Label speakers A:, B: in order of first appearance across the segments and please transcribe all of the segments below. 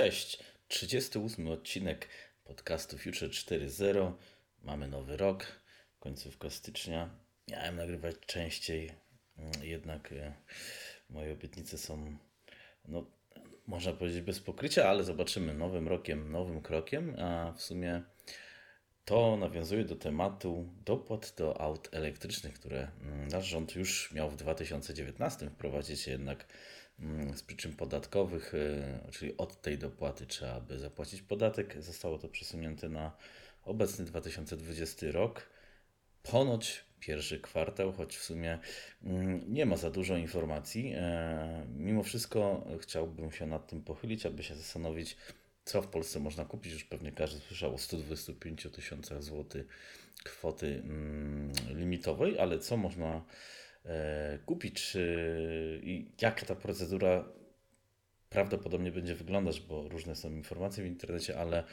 A: Cześć, 38 odcinek podcastu Future 4.0. Mamy nowy rok, końcówka stycznia. Miałem nagrywać częściej, mm, jednak e, moje obietnice są, no, można powiedzieć, bez pokrycia, ale zobaczymy nowym rokiem, nowym krokiem. A w sumie to nawiązuje do tematu dopłat do aut elektrycznych, które mm, nasz rząd już miał w 2019 wprowadzić, jednak z przyczyn podatkowych, y, czyli od tej dopłaty trzeba by zapłacić podatek. Zostało to przesunięte na obecny 2020 rok. Ponoć pierwszy kwartał, choć w sumie mm, nie ma za dużo informacji. E, mimo wszystko chciałbym się nad tym pochylić, aby się zastanowić, co w Polsce można kupić. Już pewnie każdy słyszał o 125 tysiącach złotych kwoty mm, limitowej, ale co można kupić i jaka ta procedura prawdopodobnie będzie wyglądać, bo różne są informacje w internecie, ale e,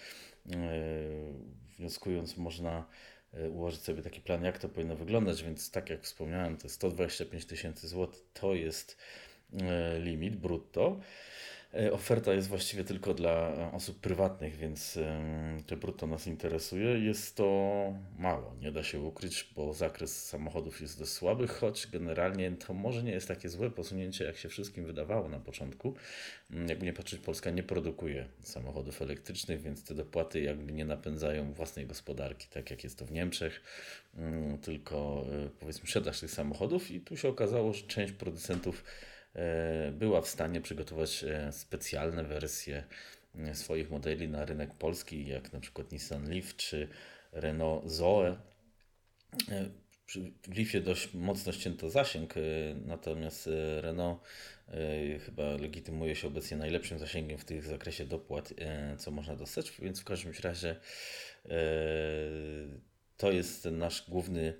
A: wnioskując można e, ułożyć sobie taki plan, jak to powinno wyglądać, więc tak jak wspomniałem, to 125 tysięcy złotych to jest limit brutto. E, oferta jest właściwie tylko dla osób prywatnych, więc to brutto nas interesuje. Jest to mało, nie da się ukryć, bo zakres samochodów jest dość słaby, choć generalnie to może nie jest takie złe posunięcie, jak się wszystkim wydawało na początku. Mm, jakby nie patrzeć, Polska nie produkuje samochodów elektrycznych, więc te dopłaty jakby nie napędzają własnej gospodarki, tak jak jest to w Niemczech, mm, tylko e, powiedzmy sprzedaż tych samochodów i tu się okazało, że część producentów była w stanie przygotować e, specjalne wersje e, swoich modeli na rynek polski, jak na przykład Nissan Leaf czy Renault Zoe. W Leafie dość mocno ścięto zasięg, natomiast Renault chyba legitymuje się obecnie najlepszym zasięgiem w tym zakresie dopłat, co można dostać, więc w każdym razie to jest nasz główny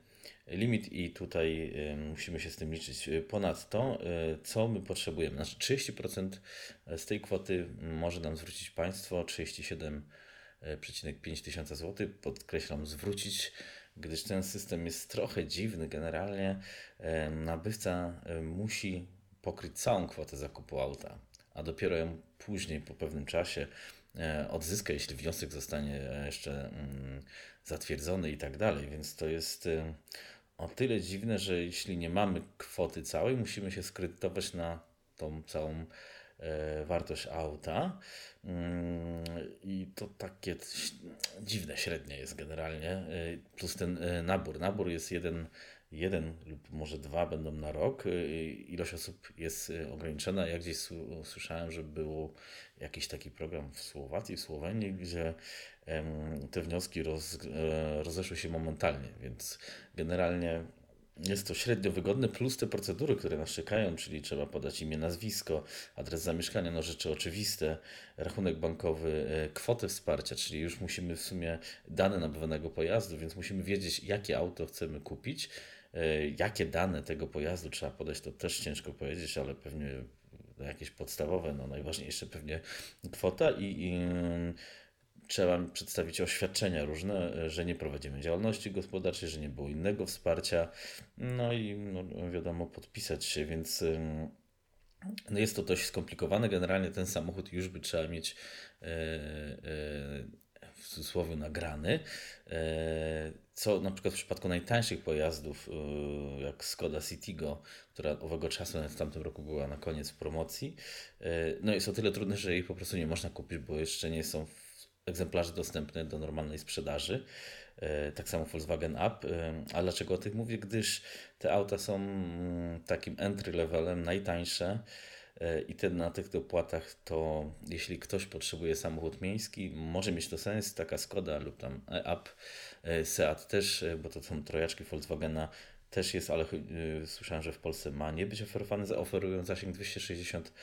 A: limit i tutaj musimy się z tym liczyć. Ponadto, e, co my potrzebujemy? Znaczy 30% z tej kwoty może nam zwrócić państwo, 37,5 tysiąca złotych, podkreślam, zwrócić, gdyż ten system jest trochę dziwny. Generalnie nabywca musi pokryć całą kwotę zakupu auta, a dopiero ją później, po pewnym czasie, e, odzyska, jeśli wniosek zostanie jeszcze mm, zatwierdzony i tak dalej. Więc to jest o tyle dziwne, że jeśli nie mamy kwoty całej, musimy się skredytować na tą całą e, wartość auta. Mm, I to takie dziwne, średnie jest generalnie. E, plus ten e, nabór. Nabór jest jeden jeden lub może dwa będą na rok. Ilość osób jest ograniczona. Ja gdzieś słyszałem, że był jakiś taki program w Słowacji, w Słowenii, gdzie te wnioski roz, e, rozeszły się momentalnie, więc generalnie jest to średnio wygodne, plus te procedury, które nas czekają, czyli trzeba podać imię, nazwisko, adres zamieszkania, no rzeczy oczywiste, rachunek bankowy, e, kwotę wsparcia, czyli już musimy w sumie dane nabywanego pojazdu, więc musimy wiedzieć, jakie auto chcemy kupić, E, jakie dane tego pojazdu trzeba podać, to też ciężko powiedzieć, ale pewnie jakieś podstawowe, no najważniejsze pewnie kwota i, i trzeba przedstawić oświadczenia różne, że nie prowadzimy działalności gospodarczej, że nie było innego wsparcia, no i no, wiadomo, podpisać się, więc no jest to dość skomplikowane. Generalnie ten samochód już by trzeba mieć e, e, w cudzysłowie nagrany, e, co na przykład w przypadku najtańszych pojazdów, e, jak Skoda Citigo, która owego czasu w tamtym roku była na koniec promocji, e, no jest o tyle trudne, że jej po prostu nie można kupić, bo jeszcze nie są egzemplarze dostępne do normalnej sprzedaży. Tak samo Volkswagen Up. A dlaczego o tych mówię? Gdyż te auta są mm, takim entry levelem, najtańsze i te, na tych dopłatach to jeśli ktoś potrzebuje samochód miejski, może mieć to sens, taka Skoda lub tam e-up, e, Seat też, e, bo to są trojaczki Volkswagena też jest, ale słyszałem, że w Polsce ma nie być oferowany, oferują zasięg 260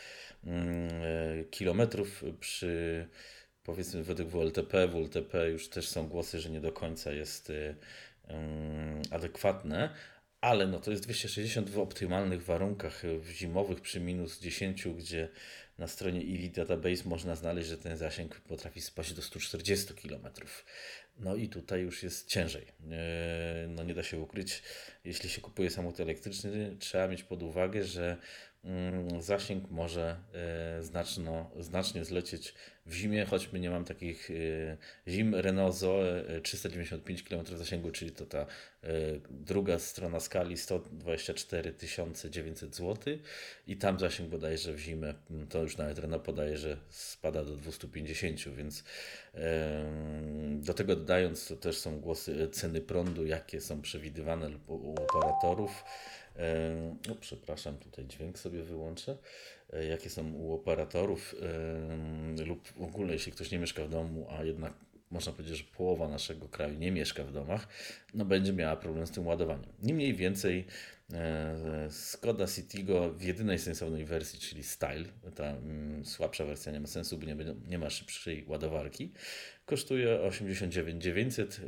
A: mm, km przy powiedzmy według WLTP, WLTP już też są głosy, że nie do końca jest adekwatne, ale no to jest 260 w optymalnych warunkach, w zimowych przy minus 10, gdzie na stronie EV Database można znaleźć, że ten zasięg potrafi spaść do 140 km. No i tutaj już jest ciężej. No nie da się ukryć, jeśli się kupuje samochód elektryczny, trzeba mieć pod uwagę, że mm, zasięg może znaczno, znacznie zlecieć w zimie, choćby nie mam takich e, zim. Renault Zoe 395 km zasięgu, czyli to ta druga strona skali 124 900 zł i tam zasięg bodajże w zimę, mm, to już nawet Renault podaje, że spada do 250, więc do tego dodając, to też są głosy ceny prądu, jakie są przewidywane u operatorów. No, przepraszam, tutaj dźwięk sobie wyłączę. E, jakie są u operatorów, lub w ogóle, jeśli ktoś nie mieszka w domu, a jednak można powiedzieć, że połowa naszego kraju nie mieszka w domach, no będzie miała problem z tym ładowaniem. Niemniej więcej e, Skoda Citigo w jedynej sensownej wersji, czyli Style, ta mm, słabsza wersja nie ma sensu, bo nie, nie ma szybszej ładowarki, kosztuje 89 900.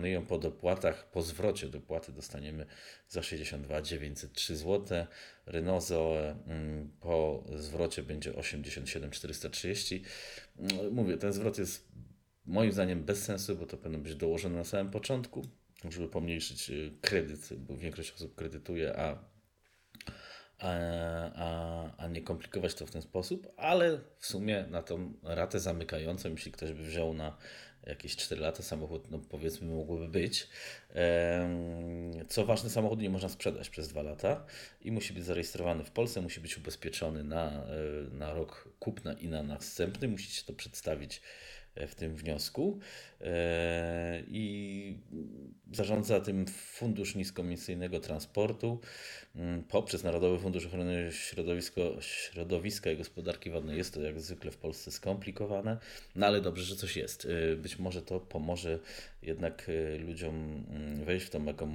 A: My ją po dopłatach, po zwrocie dopłaty dostaniemy za 62 903 zł. Renault Zoe mm, zwrocie będzie 87 430. Mówię, ten zwrot jest moim zdaniem bez sensu, bo to powinno być dołożone na samym początku, żeby pomniejszyć y, kredyt, bo większość osób kredytuje, a, a, a nie komplikować to w ten sposób, ale w sumie na tą ratę zamykającą, jeśli ktoś by wziął na jakieś 4 lata samochód, no powiedzmy, mogłoby być. Co ważne, samochód nie można sprzedać przez 2 lata i musi być zarejestrowany w Polsce, musi być ubezpieczony na, e, na rok kupna i na następny. Musicie to przedstawić w tym wniosku e, i zarządza tym Fundusz Niskoemisyjnego Transportu mm, poprzez Narodowy Fundusz Ochrony Środowiska i Gospodarki Wodnej. Jest to jak zwykle w Polsce skomplikowane, no ale dobrze, że coś jest. E, być może to pomoże jednak ludziom mm, wejść w tą eko,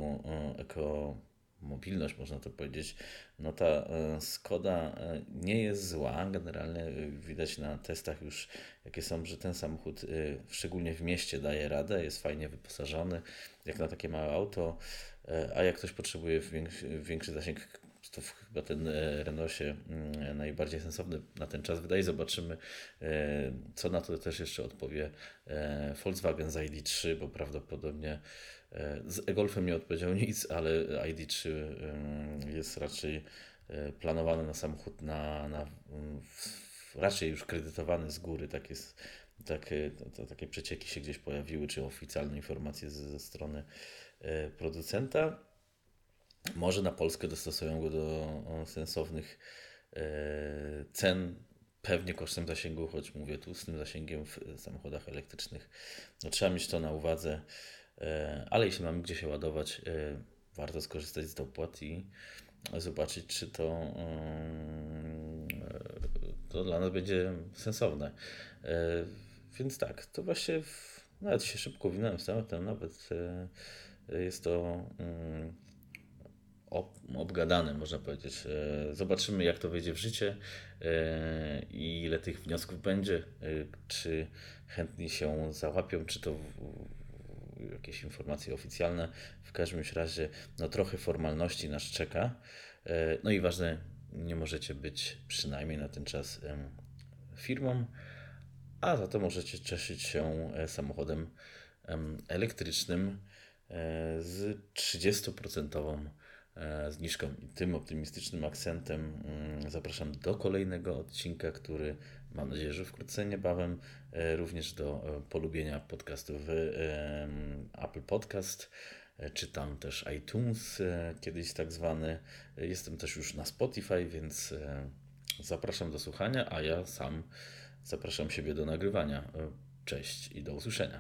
A: eko mobilność, można to powiedzieć, no ta e, Skoda e, nie jest zła. Generalnie e, widać na testach już, jakie są, że ten samochód, szczególnie w mieście, daje radę, jest fajnie wyposażony, jak na takie małe auto, a jak ktoś potrzebuje większy, większy zasięg, to chyba ten Renault się mm, najbardziej sensowny na ten czas wydaje. Zobaczymy, co na to też jeszcze odpowie Volkswagen z ID3, bo prawdopodobnie z e-Golfem nie odpowiedział nic, ale ID3 jest raczej e, planowany na samochód na, na raczej już kredytowany z góry. Tak jest, takie, to, takie przecieki się gdzieś pojawiły, czy oficjalne informacje ze, ze strony e, producenta. Może na Polskę dostosują go do sensownych cen, pewnie kosztem zasięgu, choć mówię tu z tym zasięgiem w samochodach elektrycznych. No, trzeba mieć to na uwadze. E, ale jeśli mamy gdzie się ładować, e, warto skorzystać z dopłat i zobaczyć, czy to, mm, to dla nas będzie sensowne. E, więc tak, to właśnie w, nawet się szybko winąłem z tematem, nawet jest to mm, obgadane, można powiedzieć. Zobaczymy, jak to wejdzie w życie i ile tych wniosków będzie, czy chętni się załapią, czy to jakieś informacje oficjalne. W każdym razie, no trochę formalności nas czeka. E, no i ważne, nie możecie być przynajmniej na ten czas firmą, a za to możecie cieszyć się e, samochodem elektrycznym e, z 30% zniżką. I tym optymistycznym akcentem mm, zapraszam do kolejnego odcinka, który Mam nadzieję, że wkrótce niebawem e, również do e, polubienia podcastów w Apple Podcast, e, czy tam też iTunes, kiedyś tak zwany. Jestem też już na Spotify, więc zapraszam do słuchania, a ja sam zapraszam siebie do nagrywania. Cześć i do usłyszenia.